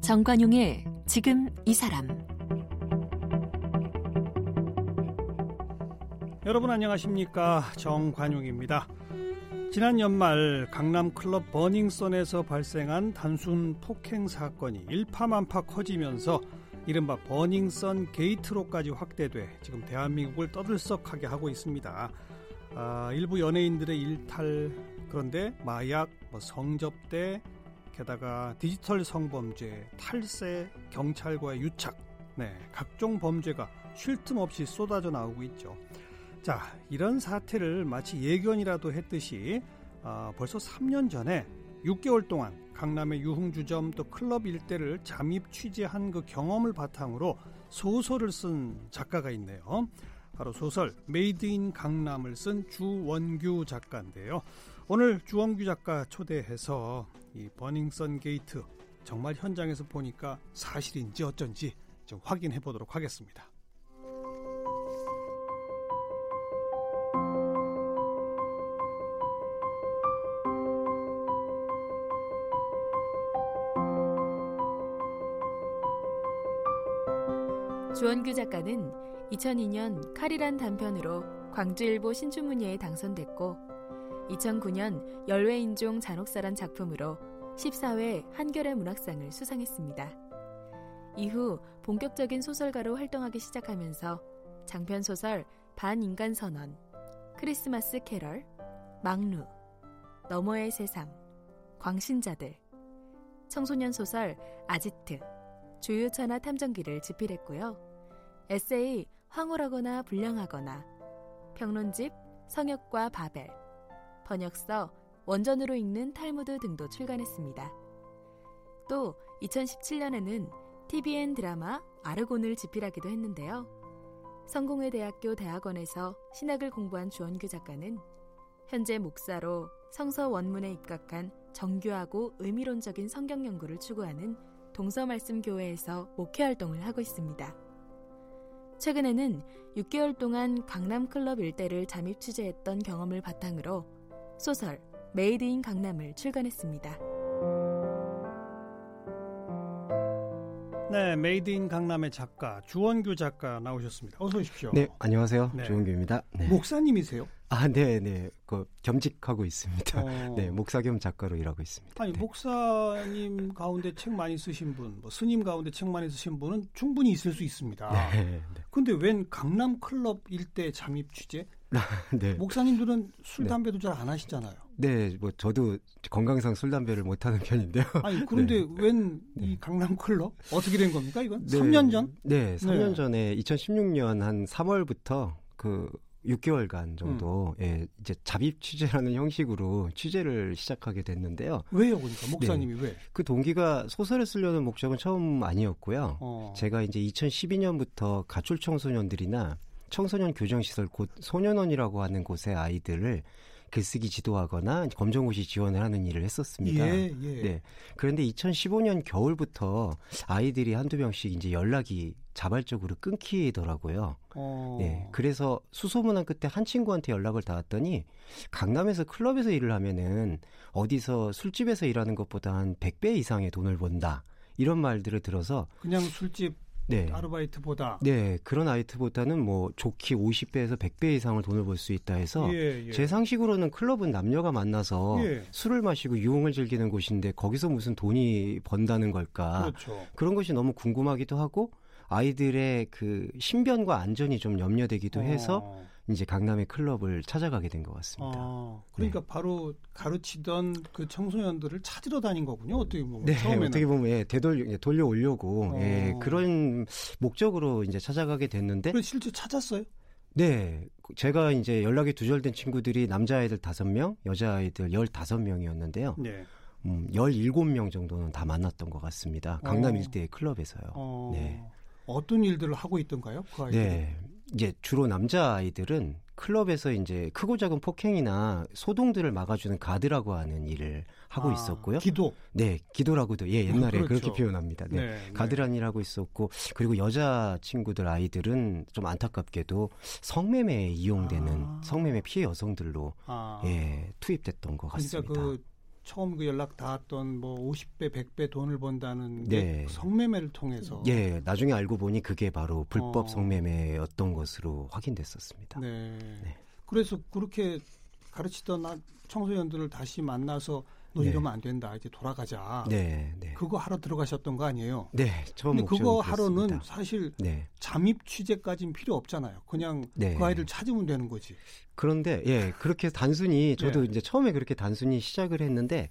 정관용의 지금 이 사람 여러분 안녕하십니까 정관용입니다. 지난 연말 강남 클럽 버닝썬에서 발생한 단순 폭행 사건이 일파만파 커지면서 이른바 버닝썬 게이트로까지 확대돼 지금 대한민국을 떠들썩하게 하고 있습니다. 아, 일부 연예인들의 일탈 그런데 마약, 뭐 성접대, 게다가 디지털 성범죄, 탈세, 경찰과의 유착, 네 각종 범죄가 쉴 틈 없이 쏟아져 나오고 있죠. 자, 이런 사태를 마치 예견이라도 했듯이 어, 벌써 3년 전에 6개월 동안 강남의 유흥주점 또 클럽 일대를 잠입 취재한 그 경험을 바탕으로 소설을 쓴 작가가 있네요. 바로 소설 Made in 강남을 쓴 주원규 작가인데요. 오늘 주원규 작가 초대해서 이 버닝썬 게이트 정말 현장에서 보니까 사실인지 어쩐지 좀 확인해 보도록 하겠습니다. 주원규 작가는 2002년 칼이란 단편으로 광주일보 신춘문예에 당선됐고 2009년 열외인종 잔혹사란 작품으로 14회 한겨레 문학상을 수상했습니다. 이후 본격적인 소설가로 활동하기 시작하면서 장편 소설 반인간 선언, 크리스마스 캐럴, 막루, 너머의 세상, 광신자들, 청소년 소설 아지트, 주유천하 탐정기를 집필했고요. 에세이 황홀하거나 불량하거나 평론집 성역과 바벨 번역서 원전으로 읽는 탈무드 등도 출간했습니다. 또 2017년에는 TVN 드라마 아르곤을 집필하기도 했는데요. 성공회 대학교 대학원에서 신학을 공부한 주원규 작가는 현재 목사로 성서 원문에 입각한 정교하고 의미론적인 성경 연구를 추구하는 동서말씀교회에서 목회 활동을 하고 있습니다. 최근에는 6개월 동안 강남 클럽 일대를 잠입 취재했던 경험을 바탕으로 소설 Made in 강남을 출간했습니다. 네, Made in 강남의 작가 주원규 작가 나오셨습니다. 어서 오십시오. 네, 안녕하세요. 네. 주원규입니다. 네. 목사님이세요? 아, 네, 네. 그 겸직하고 있습니다. 어... 네, 목사 겸 작가로 일하고 있습니다. 아니, 네. 목사님 가운데 책 많이 쓰신 분, 뭐 스님 가운데 책 많이 쓰신 분은 충분히 있을 수 있습니다. 네. 네. 근데 웬 강남 클럽 일대 잠입 취재? 네. 목사님들은 술, 네. 담배도 잘 안 하시잖아요. 네, 뭐 저도 건강상 술, 담배를 못 하는 편인데요. 아니, 그런데 네. 웬이 네. 강남 클럽? 어떻게 된 겁니까, 이건? 네. 3년 전? 네, 3년 전에 2016년 한 3월부터 그 6개월간 정도 음. 예, 이제 잡입 취재라는 형식으로 취재를 시작하게 됐는데요. 왜요, 그러니까 목사님이 네. 왜? 그 동기가 소설을 쓰려는 목적은 처음 아니었고요. 어. 제가 이제 2012년부터 가출 청소년들이나 청소년 교정시설 곧 소년원이라고 하는 곳의 아이들을 글쓰기 지도하거나 검정고시 지원을 하는 일을 했었습니다. 예, 예. 네. 그런데 2015년 겨울부터 아이들이 한두 명씩 이제 연락이 자발적으로 끊기더라고요. 어. 네. 그래서 수소문한 끝에 한 친구한테 연락을 닿았더니 강남에서 클럽에서 일을 하면은 어디서 술집에서 일하는 것보다 한 100배 이상의 돈을 번다. 이런 말들을 들어서 그냥 술집 네. 아르바이트보다 네 그런 아이트보다는 뭐 좋게 50배에서 100배 이상을 돈을 벌 수 있다 해서 예, 예. 제 상식으로는 클럽은 남녀가 만나서 예. 술을 마시고 유흥을 즐기는 곳인데 거기서 무슨 돈이 번다는 걸까 그렇죠. 그런 것이 너무 궁금하기도 하고 아이들의 그 신변과 안전이 좀 염려되기도 해서 어. 이제 강남의 클럽을 찾아가게 된 것 같습니다. 아, 그러니까 네. 바로 가르치던 그 청소년들을 찾으러 다닌 거군요. 어떻게 보면 네, 처음에는. 어떻게 보면 예, 되돌려 예, 돌려 오려고 어. 예, 그런 목적으로 이제 찾아가게 됐는데. 그 실제 찾았어요? 네. 제가 이제 연락이 두절된 친구들이 남자아이들 다섯 명 여자아이들 열다섯 명이었는데요 네. 음, 17명 정도는 다 만났던 것 같습니다. 강남 어. 일대의 클럽에서요. 어. 네. 어떤 일들을 하고 있던가요? 그 아이들? 네. 이제 주로 남자 아이들은 클럽에서 이제 크고 작은 폭행이나 소동들을 막아주는 가드라고 하는 일을 하고 아, 있었고요. 기도. 네, 기도라고도 예 옛날에 음, 그렇죠. 그렇게 표현합니다. 네, 네 가드란 일을 하고 있었고 그리고 여자 친구들 아이들은 좀 안타깝게도 성매매에 이용되는 아. 성매매 피해 여성들로 아. 예 투입됐던 것 그러니까 같습니다. 그러니까 그 처음 그 연락 닿았던 뭐 50배, 100배 돈을 번다는 게 네. 성매매를 통해서. 예, 나중에 알고 보니 그게 바로 불법 어. 성매매였던 것으로 확인됐었습니다. 네. 네. 그래서 그렇게 가르치던 청소년들을 다시 만나서 너 네. 이러면 안 된다. 이제 돌아가자. 네, 네. 그거 하러 들어가셨던 거 아니에요? 네, 처음 근데 그거 하러는 사실 네. 잠입 취재까지는 필요 없잖아요. 그냥 네. 그 아이를 찾으면 되는 거지. 그런데 예, 그렇게 단순히 저도 네. 이제 처음에 그렇게 단순히 시작을 했는데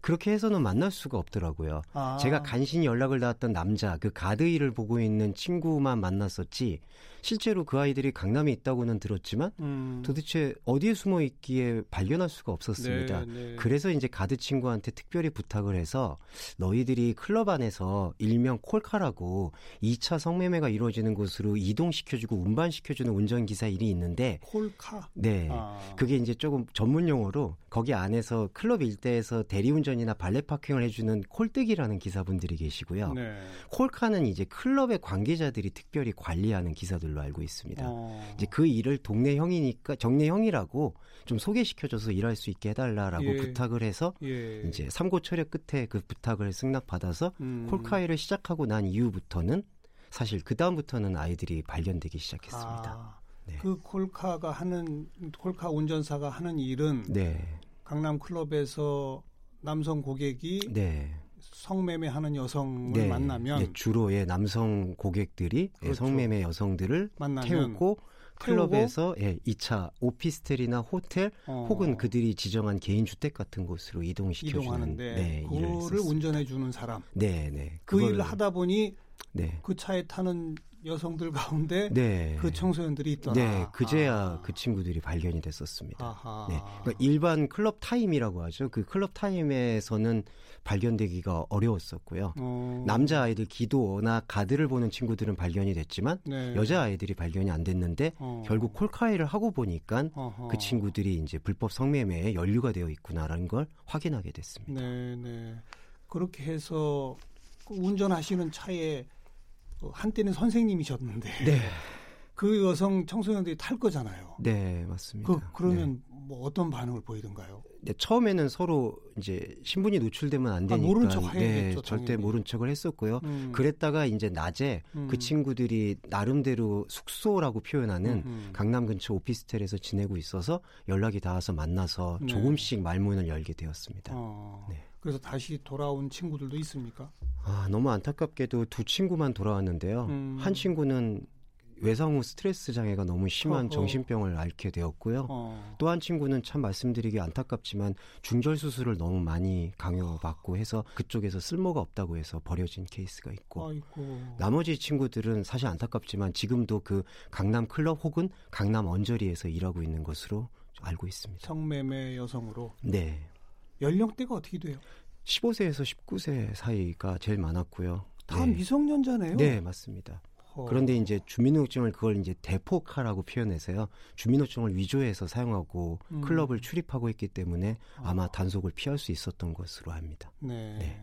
그렇게 해서는 만날 수가 없더라고요. 아. 제가 간신히 연락을 닿았던 남자, 그 가드 일을 보고 있는 친구만 만났었지, 실제로 그 아이들이 강남에 있다고는 들었지만 음. 도대체 어디에 숨어 있기에 발견할 수가 없었습니다. 네, 네. 그래서 이제 가드 친구한테 특별히 부탁을 해서 너희들이 클럽 안에서 일명 콜카라고 2차 성매매가 이루어지는 곳으로 이동시켜주고 운반시켜주는 운전기사 일이 있는데 콜카? 네. 아. 그게 이제 조금 전문 용어로 거기 안에서 클럽 일대에서 대리운전이나 발레 파킹을 해주는 콜뜨기라는 기사분들이 계시고요. 네. 콜카는 이제 클럽의 관계자들이 특별히 관리하는 기사들 걸로 알고 있습니다. 어. 이제 그 일을 동네 형이니까 정내 형이라고 좀 소개시켜줘서 일할 수 있게 해달라라고 예. 부탁을 해서 예. 이제 삼고 철회 끝에 그 부탁을 승낙받아서 음. 콜카이를 시작하고 난 이후부터는 사실 그 다음부터는 아이들이 발견되기 시작했습니다. 아. 네. 그 콜카가 하는 콜카 운전사가 하는 일은 네. 강남 클럽에서 남성 고객이 네. 성매매하는 여성을 네, 만나면 네, 주로 예, 남성 고객들이 예, 그렇죠. 성매매 여성들을 태우고 클럽에서 예, 2차 오피스텔이나 호텔 어. 혹은 그들이 지정한 개인 주택 같은 곳으로 이동시켜 주는 네, 그거를 운전해 주는 사람. 네, 네. 그 일을 하다 보니 네. 그 차에 타는 여성들 가운데 네. 그 청소년들이 있더라. 네, 그제야 아. 그 친구들이 발견이 됐었습니다. 아하. 네, 그러니까 일반 club time이라고 하죠. 그 club time에서는 발견되기가 어려웠었고요. 어. 남자 아이들 기도나 가드를 보는 친구들은 발견이 됐지만 네. 여자 아이들이 발견이 안 됐는데 어. 결국 콜카이를 하고 보니까 어허. 그 친구들이 이제 불법 성매매에 연루가 되어 있구나라는 걸 확인하게 됐습니다. 네, 네. 그렇게 해서 그 운전하시는 차에 어, 한때는 선생님이셨는데 네. 그 여성 청소년들이 탈 거잖아요. 네, 맞습니다. 그, 그러면 네. 뭐 어떤 반응을 보이던가요? 네, 처음에는 서로 이제 신분이 노출되면 안 아, 되니까 아, 모른 척 네, 절대 모른 척을 했었고요. 음. 그랬다가 이제 낮에 음. 그 친구들이 나름대로 숙소라고 표현하는 음. 강남 근처 오피스텔에서 지내고 있어서 연락이 닿아서 만나서 네. 조금씩 말문을 열게 되었습니다. 어. 네. 그래서 다시 돌아온 친구들도 있습니까? 아, 너무 안타깝게도 두 친구만 돌아왔는데요. 음. 한 친구는 외상 후 스트레스 장애가 너무 심한 어허. 정신병을 앓게 되었고요. 어. 또한 친구는 참 말씀드리기 안타깝지만 중절 수술을 너무 많이 강요받고 해서 그쪽에서 쓸모가 없다고 해서 버려진 케이스가 있고 아이고. 나머지 친구들은 사실 안타깝지만 지금도 그 강남 클럽 혹은 강남 언저리에서 일하고 있는 것으로 알고 있습니다. 성매매 여성으로. 네. 연령대가 어떻게 돼요? 15세에서 19세 사이가 제일 많았고요. 다 네. 미성년자네요. 네, 맞습니다. 어. 그런데 이제 주민등록증을 그걸 이제 대폭하라고 표현해서요. 주민등록증을 위조해서 사용하고 음. 클럽을 출입하고 있기 때문에 아마 아. 단속을 피할 수 있었던 것으로 합니다. 네. 네.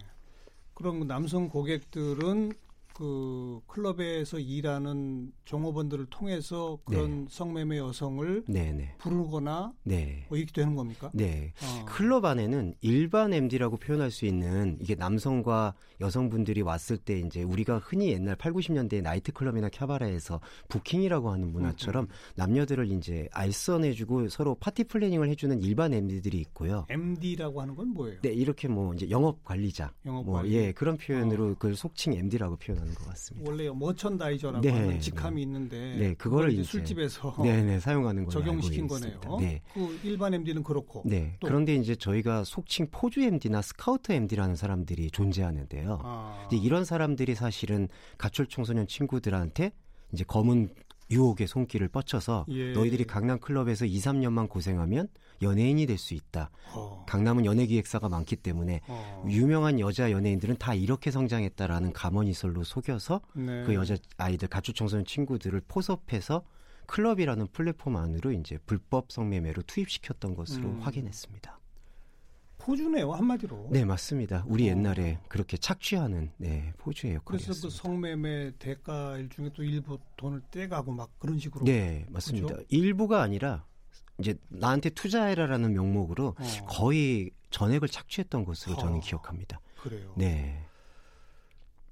그럼 남성 고객들은 그 클럽에서 일하는 종업원들을 통해서 그런 네. 성매매 여성을 네네. 네. 부르거나 네. 뭐 이렇게 되는 겁니까? 네. 어. 클럽 안에는 일반 MD라고 표현할 수 있는 이게 남성과 여성분들이 왔을 때 이제 우리가 흔히 옛날 8, 90년대 나이트 클럽이나 캬바레에서 부킹이라고 하는 문화처럼 음, 음. 남녀들을 이제 알선해 주고 서로 party planning을 해 주는 일반 MD들이 있고요. MD라고 하는 건 뭐예요? 네, 이렇게 뭐 이제 영업 관리자, 영업 뭐, 관리. 예 그런 표현으로 어. 그걸 속칭 MD라고 표현하는. 하는 것 같습니다. 원래 머천다이저라고 네, 하는 직함이 네. 있는데 네, 그거를 이제 술집에서 네, 네, 사용하는 걸 적용시킨 거네요. 네. 그 일반 MD는 그렇고. 네. 또. 그런데 이제 저희가 속칭 포주 MD나 scouter MD라는 사람들이 존재하는데요. 아. 이제 이런 사람들이 사실은 가출 청소년 친구들한테 이제 검은 유혹의 손길을 뻗쳐서 예. 너희들이 강남 클럽에서 2, 3년만 고생하면 연예인이 될 수 있다. 어. 강남은 연예 기획사가 많기 때문에 어. 유명한 여자 연예인들은 다 이렇게 성장했다라는 감언이설로 속여서 네. 그 여자 아이들 가출 청소년 친구들을 포섭해서 클럽이라는 플랫폼 안으로 이제 불법 성매매로 투입시켰던 것으로 음. 확인했습니다. 포주네요 한마디로. 네 맞습니다. 우리 어. 옛날에 그렇게 착취하는 네 포주의 역할이었습니다. 그래서 그 성매매 대가일 중에 또 일부 돈을 떼가고 막 그런 식으로. 네 맞습니다. 그렇죠? 일부가 아니라 이제 나한테 투자해라라는 명목으로 어. 거의 전액을 착취했던 것으로 어. 저는 기억합니다. 그래요. 네.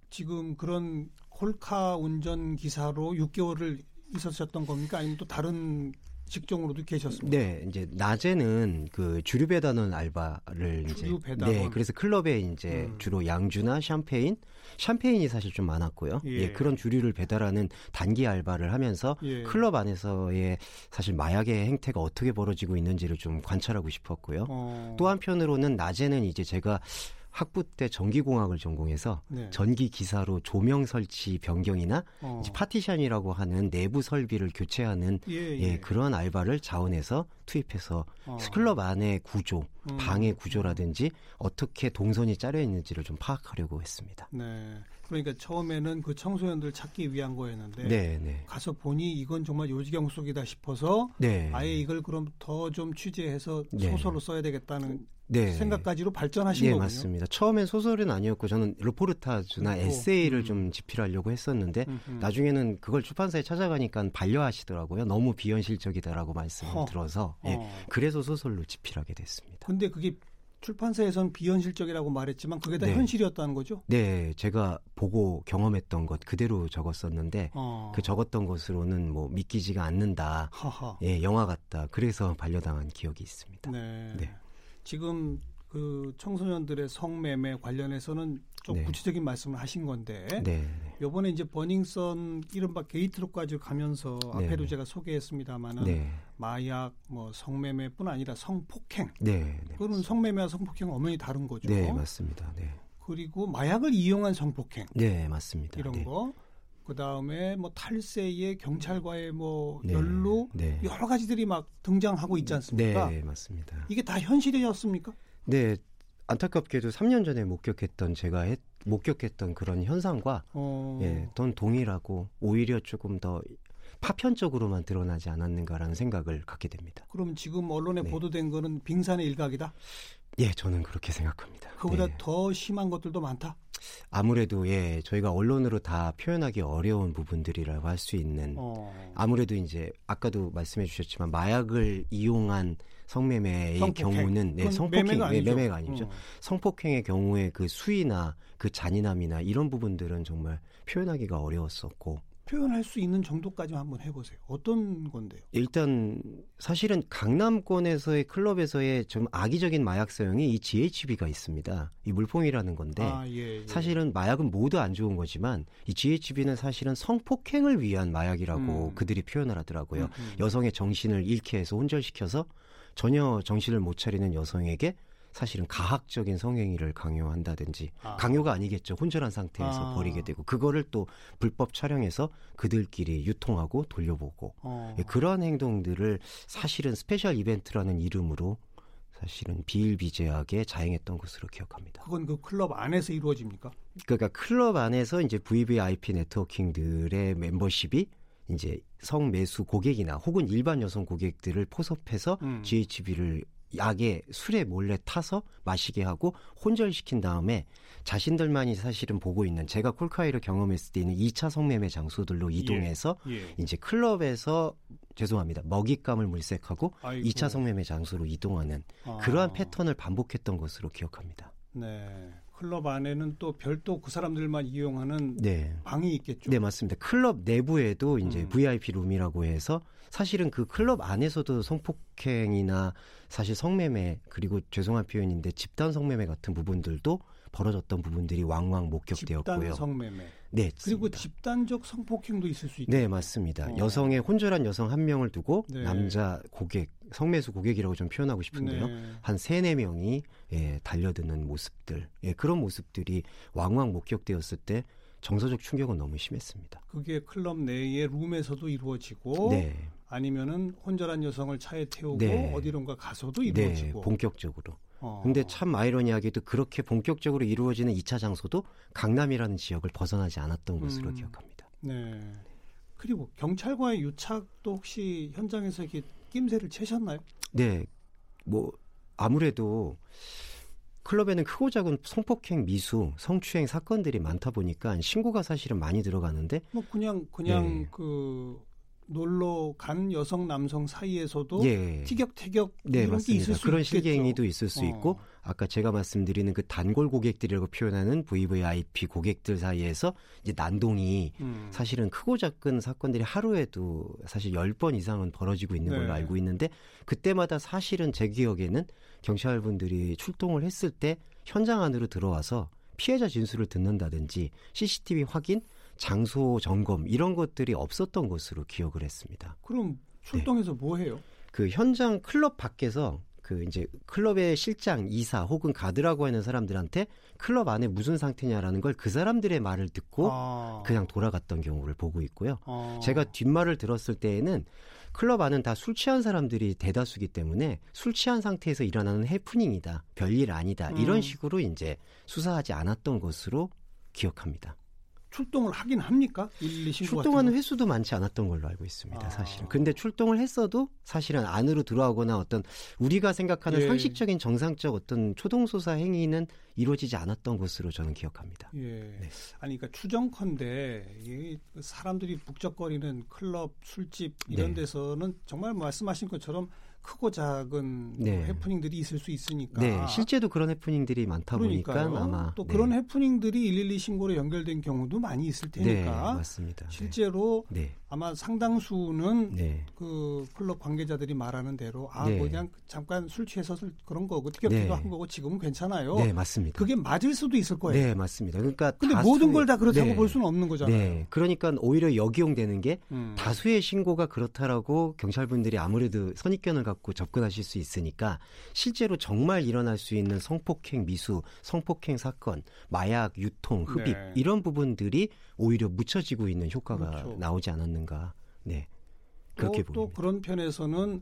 지금 그런 콜카 운전 기사로 6개월을 있었었던 겁니까? 아니면 또 다른 직종으로도 계셨습니다. 네, 이제 낮에는 그 주류 배달원 알바를 주류 이제 배달원. 네, 그래서 클럽에 이제 음. 주로 양주나 샴페인, 샴페인이 사실 좀 많았고요. 예. 예 그런 주류를 배달하는 단기 알바를 하면서 예. 클럽 안에서의 사실 마약의 행태가 어떻게 벌어지고 있는지를 좀 관찰하고 싶었고요. 어. 또 한편으로는 낮에는 이제 제가 학부 때 전기공학을 전공해서 네. 전기 기사로 조명 설치 변경이나 어. 파티션이라고 하는 내부 설비를 교체하는 예, 예. 예, 그런 알바를 자원해서 투입해서 어. 클럽 안의 구조, 음. 방의 구조라든지 어떻게 동선이 짜려 있는지를 좀 파악하려고 했습니다. 네. 그러니까 처음에는 그 청소년들 찾기 위한 거였는데 네, 네. 가서 보니 이건 정말 요지경 속이다 싶어서 네. 아예 이걸 그럼 더 좀 취재해서 네. 소설로 써야 되겠다는 네. 생각까지로 발전하신 네, 거군요. 맞습니다. 처음엔 소설은 아니었고 저는 르포르타주나 음, 에세이를 음. 좀 집필하려고 했었는데 음, 음. 나중에는 그걸 출판사에 찾아가니까 반려하시더라고요. 너무 비현실적이다라고 말씀을 어. 들어서 예, 어. 그래서 소설로 집필하게 됐습니다. 근데 그게 출판사에선 비현실적이라고 말했지만 그게 다 네. 현실이었다는 거죠? 네, 제가 보고 경험했던 것 그대로 적었었는데 어. 그 적었던 것으로는 뭐 믿기지가 않는다. 하하. 예, 영화 같다. 그래서 반려당한 기억이 있습니다. 네. 네. 지금 그 청소년들의 성매매 관련해서는 좀 네. 구체적인 말씀을 하신 건데 네. 요번에 이제 버닝썬 이른바 게이트로까지 가면서 네. 앞에도 제가 소개했습니다마는 네. 마약 뭐 성매매뿐 아니라 성폭행 네. 네 그런 성매매와 성폭행은 엄연히 다른 거죠. 네 맞습니다. 네. 그리고 마약을 이용한 성폭행 네 맞습니다. 이런 거 그 다음에 뭐 탈세의 경찰과의 뭐 네, 연루 네. 여러 가지들이 막 등장하고 있지 않습니까? 네, 맞습니다. 이게 다 현실이었습니까? 네, 안타깝게도 3년 전에 목격했던 제가 했, 목격했던 그런 현상과 어... 예, 돈 동일하고 오히려 조금 더 파편적으로만 드러나지 않았는가라는 생각을 갖게 됩니다. 그럼 지금 언론에 네. 보도된 거는 빙산의 일각이다? 예, 저는 그렇게 생각합니다. 그보다 네. 더 심한 것들도 많다? 아무래도 예 저희가 언론으로 다 표현하기 어려운 부분들이라고 할 수 있는 어. 아무래도 이제 아까도 말씀해 주셨지만 마약을 이용한 성매매의 성폭행. 경우는 네, 성폭행 매매가, 네, 매매가 아니죠. 어. 성폭행의 경우에 그 수위나 그 잔인함이나 이런 부분들은 정말 표현하기가 어려웠었고 표현할 수 있는 정도까지 한번 해보세요. 어떤 건데요? 일단 사실은 강남권에서의 클럽에서의 좀 악의적인 마약 사용이 이 GHB가 있습니다. 이 물품이라는 건데 아, 예, 예. 사실은 마약은 모두 안 좋은 거지만 이 GHB는 사실은 성폭행을 위한 마약이라고 음. 그들이 표현을 하더라고요. 음, 음. 여성의 정신을 잃게 해서 혼절시켜서 전혀 정신을 못 차리는 여성에게 사실은 가학적인 성행위를 강요한다든지 아. 강요가 아니겠죠 혼절한 상태에서 아. 벌이게 되고 그거를 또 불법 촬영해서 그들끼리 유통하고 돌려보고 어. 예, 그러한 행동들을 사실은 special event라는 이름으로 사실은 비일비재하게 자행했던 것으로 기억합니다. 그건 그 클럽 안에서 이루어집니까? 그러니까 클럽 안에서 이제 VVIP 네트워킹들의 멤버십이 이제 성매수 고객이나 혹은 일반 여성 고객들을 포섭해서 음. GHB를 약에 술에 몰래 타서 마시게 하고 혼절시킨 다음에 자신들만이 사실은 보고 있는 제가 콜카이를 경험했을 때는 2차 성매매 장소들로 예, 이동해서 예, 예. 이제 클럽에서 죄송합니다. 먹잇감을 물색하고 아이고. 2차 성매매 장소로 이동하는 아. 그러한 패턴을 반복했던 것으로 기억합니다. 네. 클럽 안에는 또 별도 그 사람들만 이용하는 네. 방이 있겠죠. 네, 맞습니다. 클럽 내부에도 이제 음. VIP 룸이라고 해서 사실은 그 클럽 안에서도 성폭행이나 사실 성매매 그리고 죄송한 표현인데 집단 성매매 같은 부분들도 벌어졌던 부분들이 왕왕 목격되었고요. 집단 성매매. 네. 그리고 집단적 성폭행도 있을 수 있죠. 네, 맞습니다. 어. 여성의 혼절한 여성 한 명을 두고 네. 남자 고객, 성매수 고객이라고 좀 표현하고 싶은데요. 네. 한 세네 명이 예, 달려드는 모습들. 예, 그런 모습들이 왕왕 목격되었을 때 정서적 충격은 너무 심했습니다. 그게 클럽 내의 룸에서도 이루어지고 네. 아니면은 혼절한 여성을 차에 태우고 네. 어디론가 가서도 네, 이루어지고 네, 본격적으로. 어. 근데 참 아이러니하게도 그렇게 본격적으로 이루어지는 2차 장소도 강남이라는 지역을 벗어나지 않았던 것으로 음. 기억합니다. 네. 그리고 경찰과의 유착도 혹시 현장에서 이렇게 낌새를 채셨나요? 네, 뭐 아무래도 클럽에는 크고 작은 성폭행, 미수, 성추행 사건들이 많다 보니까 신고가 사실은 많이 들어가는데 뭐 그냥 그냥 네. 그 놀러 간 여성 남성 사이에서도 예. 티격태격 네, 이런 맞습니다. 게 있을 수 그런 있겠죠. 실갱이도 있을 수 어. 있고 아까 제가 말씀드리는 그 단골 고객들이라고 표현하는 VVIP 고객들 사이에서 이제 난동이 음. 사실은 크고 작은 사건들이 하루에도 사실 10번 이상은 벌어지고 있는 걸로 네. 알고 있는데 그때마다 사실은 제 기억에는 경찰분들이 출동을 했을 때 현장 안으로 들어와서 피해자 진술을 듣는다든지 CCTV 확인 장소 점검 이런 것들이 없었던 것으로 기억을 했습니다. 그럼 출동해서 네. 뭐 해요? 그 현장 클럽 밖에서 그 이제 클럽의 실장, 이사 혹은 가드라고 하는 사람들한테 클럽 안에 무슨 상태냐라는 걸 그 사람들의 말을 듣고 아. 그냥 돌아갔던 경우를 보고 있고요. 아. 제가 뒷말을 들었을 때에는 클럽 안은 다 술 취한 사람들이 대다수기 때문에 술 취한 상태에서 일어나는 해프닝이다. 별일 아니다. 음. 이런 식으로 이제 수사하지 않았던 것으로 기억합니다. 출동을 하긴 합니까? 112 신고 출동하는 횟수도 많지 않았던 걸로 알고 있습니다. 아. 사실은. 근데 출동을 했어도 사실은 안으로 들어오거나 어떤 우리가 생각하는 예. 상식적인 정상적 어떤 초동소사 행위는 이루어지지 않았던 것으로 저는 기억합니다. 예. 네. 아니 그러니까 추정컨대 이 사람들이 북적거리는 클럽, 술집 이런 네. 데서는 정말 말씀하신 것처럼 크고 작은 네. 해프닝들이 있을 수 있으니까. 네, 실제도 그런 해프닝들이 많다 그러니까요. 보니까 아마 또 네. 그런 해프닝들이 112 신고로 연결된 경우도 많이 있을 테니까. 네, 맞습니다. 실제로 네. 아마 상당수는 네. 그 클럽 관계자들이 말하는 대로 아 네. 그냥 잠깐 술 취해서 그런 거고 티격태격 한 거고 지금은 괜찮아요. 네, 맞습니다. 그게 맞을 수도 있을 거예요. 네, 맞습니다. 그러니까 근데 모든 걸 다 그렇다고 볼 수는 없는 거잖아요. 네, 그러니까 오히려 역이용되는 게 음. 다수의 신고가 그렇다라고 경찰분들이 아무래도 선입견을 갖고 갖고 접근하실 수 있으니까 실제로 정말 일어날 수 있는 성폭행 미수, 성폭행 사건, 마약 유통, 흡입 네. 이런 부분들이 오히려 묻혀지고 있는 효과가 그렇죠. 나오지 않았는가. 네. 그렇게 또, 또 그런 편에서는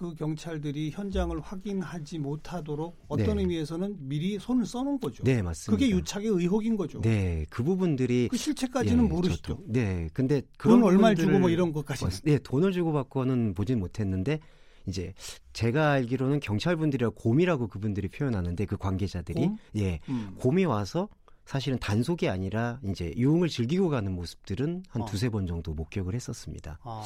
그 경찰들이 현장을 확인하지 못하도록 어떤 네. 의미에서는 미리 손을 써놓은 거죠. 네, 맞습니다. 그게 유착의 의혹인 거죠. 네, 그 부분들이 그 실체까지는 예, 모르시죠. 저도, 네, 근데 그런 얼마 주고 뭐 이런 것까지. 네, 돈을 주고 받고는 보진 못했는데 이제 제가 알기로는 경찰분들이라 곰이라고 그분들이 표현하는데 그 관계자들이 곰? 예 음. 곰이 와서 사실은 단속이 아니라 이제 유흥을 즐기고 가는 모습들은 한 어. 두세 번 정도 목격을 했었습니다. 아.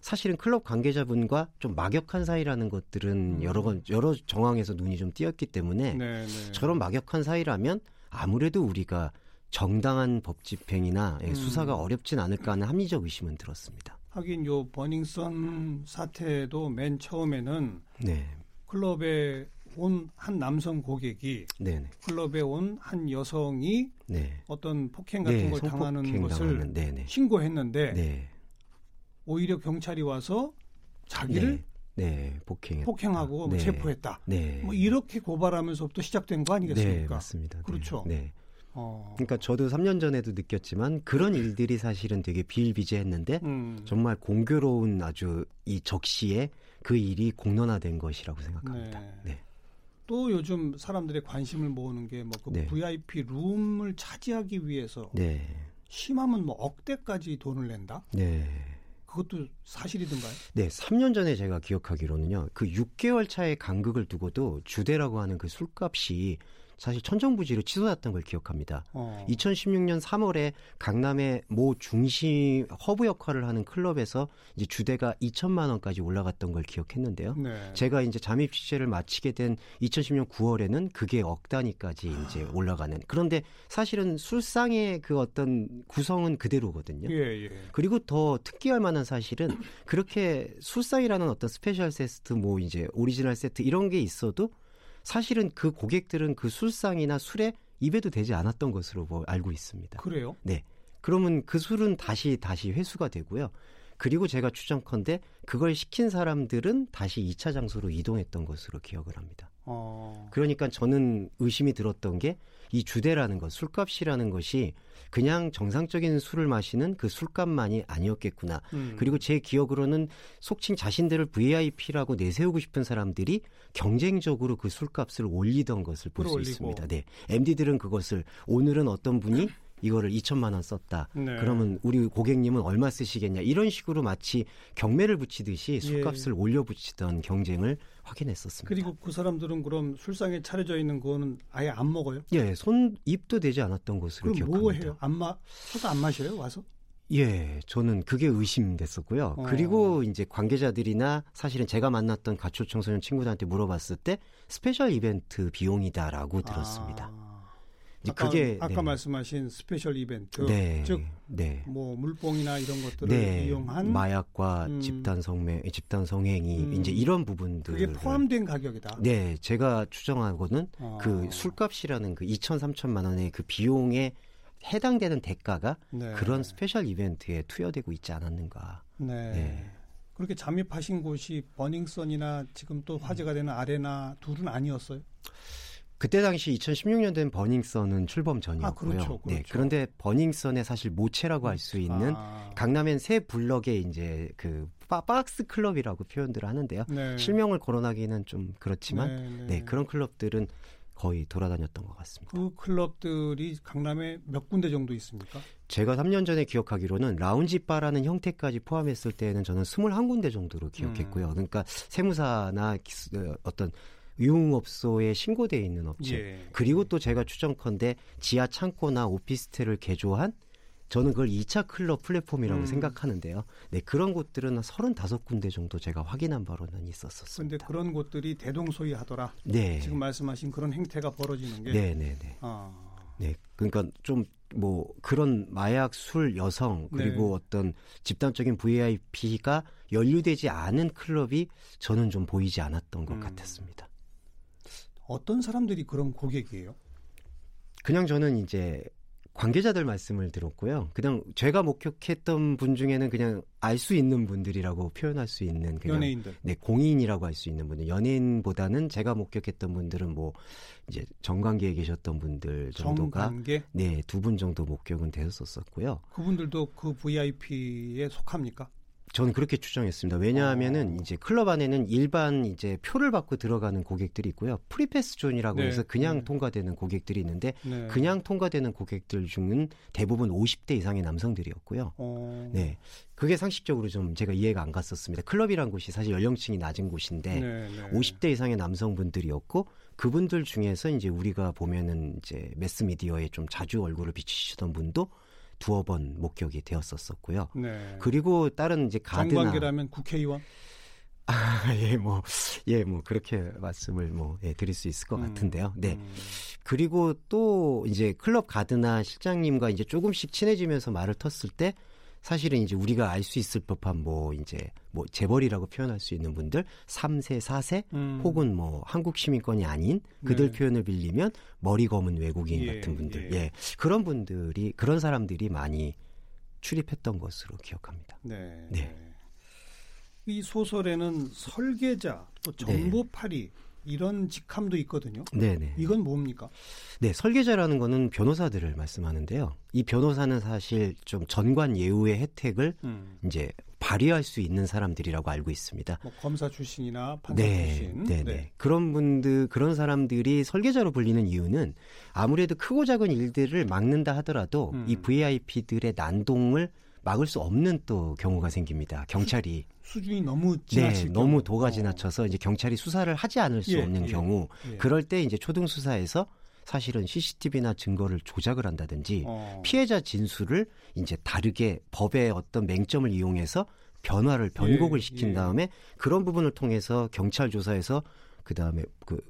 사실은 클럽 관계자분과 좀 막역한 사이라는 것들은 음. 여러 건 여러 정황에서 눈이 좀 띄었기 때문에 네네. 네. 저런 막역한 사이라면 아무래도 우리가 정당한 법 집행이나 예, 음. 수사가 어렵진 않을까 하는 합리적 의심은 들었습니다. 하긴 요 버닝썬 사태도 맨 처음에는 네. 클럽에 온 한 남성 고객이 네네. 클럽에 온 한 여성이 네. 어떤 폭행 같은 네, 걸 당하는 것을 네네. 신고했는데 네. 오히려 경찰이 와서 자기를 네, 네 폭행 폭행하고 네. 체포했다. 네. 뭐 이렇게 고발하면서부터 시작된 거 아니겠습니까? 네, 맞습니다. 그렇죠. 네. 어. 그러니까 저도 3년 전에도 느꼈지만 그런 일들이 사실은 되게 비일비재했는데 음. 정말 공교로운 아주 이 적시에 그 일이 공론화된 것이라고 생각합니다. 네. 네. 또 요즘 사람들의 관심을 모으는 게뭐그 네. VIP 룸을 차지하기 위해서 네. 심하면 뭐 억대까지 돈을 낸다. 네. 그것도 사실이든가요? 네, 3년 전에 제가 기억하기로는요. 그 6개월 차의 간극을 두고도 주대라고 하는 그 술값이 사실 천정부지로 치솟았던 걸 기억합니다. 어. 2016년 3월에 강남의 모 중심 허브 역할을 하는 클럽에서 이제 주대가 2천만 원까지 올라갔던 걸 기억했는데요. 네. 제가 이제 잠입 취재를 마치게 된 2010년 9월에는 그게 억 단위까지 이제 아. 올라가는. 그런데 사실은 술상의 그 어떤 구성은 그대로거든요. 예, 예. 그리고 더 특기할 만한 사실은 그렇게 술상이라는 어떤 special set 뭐 이제 오리지널 세트 이런 게 있어도 사실은 그 고객들은 그 술상이나 술에 입에도 되지 않았던 것으로 뭐 알고 있습니다. 그래요? 네. 그러면 그 술은 다시 다시 회수가 되고요. 그리고 제가 추정컨대 그걸 시킨 사람들은 다시 2차 장소로 이동했던 것으로 기억을 합니다. 어... 그러니까 저는 의심이 들었던 게 이 주대라는 것, 술값이라는 것이 그냥 정상적인 술을 마시는 그 술값만이 아니었겠구나. 음. 그리고 제 기억으로는 속칭 자신들을 VIP라고 내세우고 싶은 사람들이 경쟁적으로 그 술값을 올리던 것을 볼 수 있습니다. 네. MD들은 그것을 오늘은 어떤 분이 이거를 2천만 원 썼다. 네. 그러면 우리 고객님은 얼마 쓰시겠냐 이런 식으로 마치 경매를 붙이듯이 예. 술값을 예. 올려 붙이던 경쟁을 확인했었습니다. 그리고 그 사람들은 그럼 술상에 차려져 있는 거는 아예 안 먹어요? 예, 손 입도 되지 않았던 것으로 기억합니다. 뭐 해요? 안 마, 소도 안 마셔요? 와서? 예, 저는 그게 의심됐었고요. 어. 그리고 이제 관계자들이나 사실은 제가 만났던 가출 청소년 친구들한테 물어봤을 때 special event 비용이다라고 아. 들었습니다. 아 까, 그게 아까 네. 말씀하신 special event, 네, 즉, 네. 뭐 물뽕이나 이런 것들을 네. 이용한 마약과 음. 집단 성매, 집단 성행이 음. 이제 이런 부분들 그게 포함된 가격이다. 네, 제가 추정하고는 어. 그 술값이라는 그 2천 3천만 원의 그 비용에 해당되는 대가가 네. 그런 special event에 투여되고 있지 않았는가. 네. 네. 그렇게 잠입하신 곳이 버닝썬이나 지금 또 화제가 되는 아레나 둘은 아니었어요? 그때 당시 2016년 된 버닝썬은 출범 전이었고요. 아, 그렇죠, 네, 그렇죠. 네, 그런데 버닝썬의 사실 모체라고 할 수 있는 아. 강남엔 새 블럭에 이제 그 박스 클럽이라고 표현들을 하는데요. 네. 실명을 거론하기는 좀 그렇지만 네, 네. 네, 그런 클럽들은 거의 돌아다녔던 것 같습니다. 그 클럽들이 강남에 몇 군데 정도 있습니까? 제가 3년 전에 기억하기로는 라운지 바라는 형태까지 포함했을 때는 저는 21군데 정도로 기억했고요. 음. 그러니까 세무사나 어, 어떤 유흥업소에 신고돼 있는 업체 예. 그리고 또 제가 추정컨대 지하 창고나 오피스텔을 개조한 저는 그걸 2차 클럽 플랫폼이라고 음. 생각하는데요. 네, 그런 곳들은 35군데 정도 제가 확인한 바로는 있었었습니다. 그런데 그런 곳들이 대동소이하더라. 네. 지금 말씀하신 그런 행태가 벌어지는 게 네, 네, 네. 아. 네. 그러니까 좀 뭐 그런 마약, 술, 여성 그리고 네. 어떤 집단적인 VIP가 연루되지 않은 클럽이 저는 좀 보이지 않았던 것 음. 같았습니다. 어떤 사람들이 그런 고객이에요? 그냥 저는 이제 관계자들 말씀을 들었고요. 그냥 제가 목격했던 분 중에는 그냥 알 수 있는 분들이라고 표현할 수 있는 그냥 연예인들. 네, 공인이라고 할 수 있는 분들. 연예인보다는 제가 목격했던 분들은 뭐 이제 정관계에 계셨던 분들 정도가 정관계? 네, 두 분 정도 목격은 되었었고요. 그분들도 그 VIP에 속합니까? 저는 그렇게 추정했습니다. 왜냐하면은 어. 이제 클럽 안에는 일반 이제 표를 받고 들어가는 고객들이 있고요. free pass zone이라고 네. 해서 그냥 네. 통과되는 고객들이 있는데 네. 그냥 통과되는 고객들 중은 대부분 50대 이상의 남성들이었고요. 어. 네. 그게 상식적으로 좀 제가 이해가 안 갔었습니다. 클럽이란 곳이 사실 연령층이 낮은 곳인데 네, 50대 이상의 남성분들이었고 그분들 중에서 이제 우리가 보면은 이제 매스 미디어에 좀 자주 얼굴을 비치시던 분도 두어 번 목격이 되었었었고요. 네. 그리고 다른 이제 가드나 정관계라면 국회의원 아, 예, 뭐, 예, 뭐, 그렇게 말씀을 뭐, 예, 드릴 수 있을 것 음, 같은데요. 네. 음. 그리고 또 이제 클럽 가드나 실장님과 이제 조금씩 친해지면서 말을 텄을 때 사실은 이제 우리가 알 수 있을 법한 뭐 이제 뭐 재벌이라고 표현할 수 있는 분들 3세, 4세 음. 혹은 뭐 한국 시민권이 아닌 그들 네. 표현을 빌리면 머리 검은 외국인 예, 같은 분들. 예. 예. 그런 분들이 그런 사람들이 많이 출입했던 것으로 기억합니다. 네. 네. 이 소설에는 설계자 또 정보팔이 네. 이런 직함도 있거든요. 네네. 이건 뭡니까? 네, 설계자라는 거는 변호사들을 말씀하는데요. 이 변호사는 사실 좀 전관 예우의 혜택을 음. 이제 발휘할 수 있는 사람들이라고 알고 있습니다. 뭐 검사 출신이나 판사 네, 출신. 네, 네. 그런 분들, 그런 사람들이 설계자로 불리는 이유는 아무래도 크고 작은 일들을 막는다 하더라도 음. 이 VIP들의 난동을 막을 수 없는 또 경우가 생깁니다. 경찰이 수준이 너무 지나칠 네, 너무 도가 어. 지나쳐서 이제 경찰이 수사를 하지 않을 수 예, 없는 예, 경우 예. 그럴 때 이제 초등 수사에서 사실은 CCTV나 증거를 조작을 한다든지 어. 피해자 진술을 이제 다르게 법의 어떤 맹점을 이용해서 변화를 변곡을 예, 시킨 예. 다음에 그런 부분을 통해서 경찰 조사에서 그 다음에 그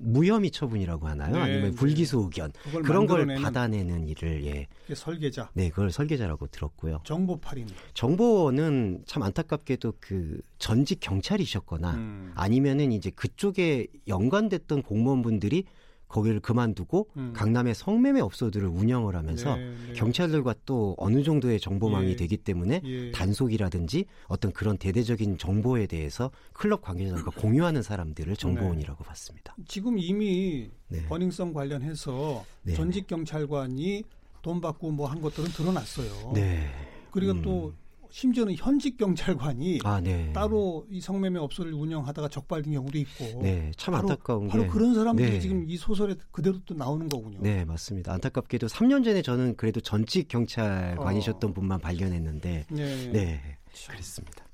무혐의 처분이라고 하나요? 네, 아니면 네. 불기소 의견 그런 걸 받아내는 일을 예. 설계자. 네, 그걸 설계자라고 들었고요. 정보팔이 정보는 참 안타깝게도 그 전직 경찰이셨거나 음. 아니면은 이제 그쪽에 연관됐던 공무원분들이 거기를 그만두고 음. 강남의 성매매 업소들을 운영을 하면서 네, 네. 경찰들과 또 어느 정도의 정보망이 예. 되기 때문에 예. 단속이라든지 어떤 그런 대대적인 정보에 대해서 클럽 관계자들과 공유하는 사람들을 정보원이라고 네. 봤습니다. 지금 이미 네. 버닝썬 관련해서 네. 전직 경찰관이 돈 받고 뭐 한 것들은 드러났어요. 네. 그리고 음. 또 심지어는 현직 경찰관이 아, 네. 따로 이 성매매 업소를 운영하다가 적발된 경우도 있고. 네, 참 바로, 안타까운 바로 게 그런 사람들이 네. 지금 이 소설에 그대로 또 나오는 거군요. 네, 맞습니다. 안타깝게도 3년 전에 저는 그래도 전직 경찰관이셨던 어. 분만 발견했는데, 네, 네 그랬습니다.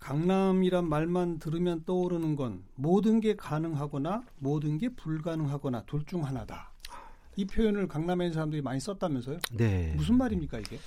강남이란 말만 들으면 떠오르는 건 모든 게 가능하거나 모든 게 불가능하거나 둘 중 하나다. 이 표현을 강남에 있는 사람들이 많이 썼다면서요? 네. 무슨 말입니까 이게?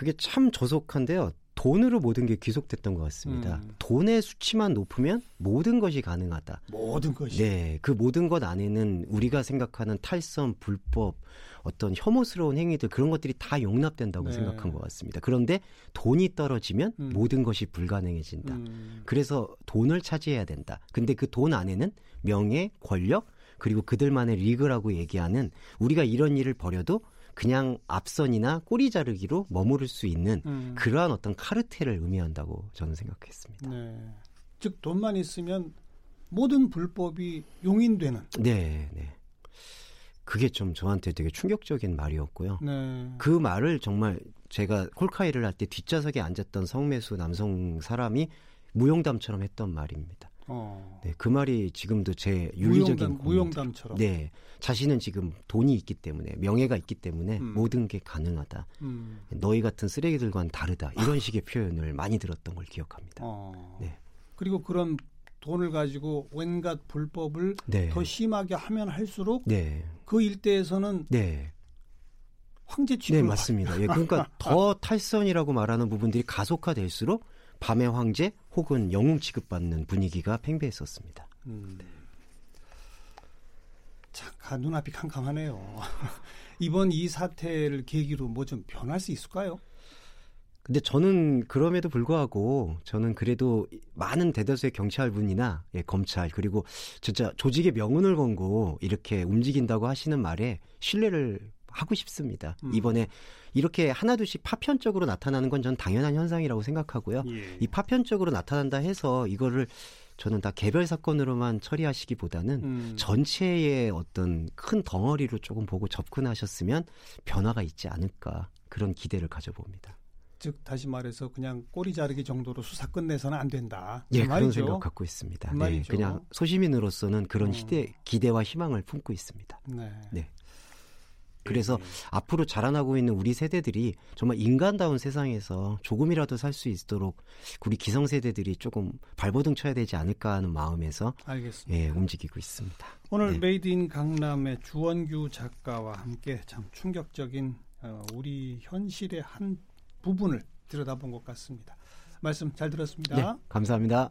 그게 참 조속한데요. 돈으로 모든 게 귀속됐던 것 같습니다. 음. 돈의 수치만 높으면 모든 것이 가능하다. 모든 것이. 네, 그 모든 것 안에는 우리가 생각하는 탈선, 불법, 어떤 혐오스러운 행위들 그런 것들이 다 용납된다고 네. 생각한 것 같습니다. 그런데 돈이 떨어지면 음. 모든 것이 불가능해진다. 음. 그래서 돈을 차지해야 된다. 근데 그 돈 안에는 명예, 권력, 그리고 그들만의 리그라고 얘기하는 우리가 이런 일을 벌여도 그냥 앞선이나 꼬리 자르기로 머무를 수 있는 음. 그러한 어떤 카르텔을 의미한다고 저는 생각했습니다. 네. 즉 돈만 있으면 모든 불법이 용인되는. 네, 네. 그게 좀 저한테 되게 충격적인 말이었고요. 네. 그 말을 정말 제가 콜카이를 할 때 뒷좌석에 앉았던 성매수 남성 사람이 무용담처럼 했던 말입니다. 어. 네, 그 말이 지금도 제 윤리적인 무용담, 무용담 처럼. 네, 자신은 지금 돈이 있기 때문에 명예가 있기 때문에 음. 모든 게 가능하다. 음. 너희 같은 쓰레기들과는 다르다. 이런 식의 표현을 많이 들었던 걸 기억합니다. 어. 네. 그리고 그런 돈을 가지고 온갖 불법을 네. 더 심하게 하면 할수록 네. 그 일대에서는 네. 황제 취급을 네 맞습니다. 예, 그러니까 더 탈선이라고 말하는 부분들이 가속화될수록 밤의 황제 혹은 영웅 취급받는 분위기가 팽배했었습니다. 음. 네. 잠깐 눈앞이 캄캄하네요. 이번 이 사태를 계기로 뭐 좀 변할 수 있을까요? 근데 저는 그럼에도 불구하고 저는 그래도 많은 대다수의 경찰분이나 예, 검찰 그리고 진짜 조직의 명운을 걸고 이렇게 움직인다고 하시는 말에 신뢰를 하고 싶습니다. 음. 이번에 이렇게 하나둘씩 파편적으로 나타나는 건 전 당연한 현상이라고 생각하고요. 예. 이 파편적으로 나타난다 해서 이거를 저는 다 개별 사건으로만 처리하시기보다는 음. 전체의 어떤 큰 덩어리로 조금 보고 접근하셨으면 변화가 있지 않을까 그런 기대를 가져봅니다. 즉 다시 말해서 그냥 꼬리 자르기 정도로 수사 끝내서는 안 된다. 예, 그 그런 생각 갖고 있습니다. 그 네, 그냥 소시민으로서는 그런 시대 음. 기대와 희망을 품고 있습니다. 네. 네. 그래서 네. 앞으로 자라나고 있는 우리 세대들이 정말 인간다운 세상에서 조금이라도 살 수 있도록 우리 기성 세대들이 조금 발버둥 쳐야 되지 않을까 하는 마음에서 알겠습니다. 예, 움직이고 있습니다. 오늘 네. Made in 강남의 주원규 작가와 함께 참 충격적인 어, 우리 현실의 한 부분을 들여다본 것 같습니다. 말씀 잘 들었습니다. 네, 감사합니다.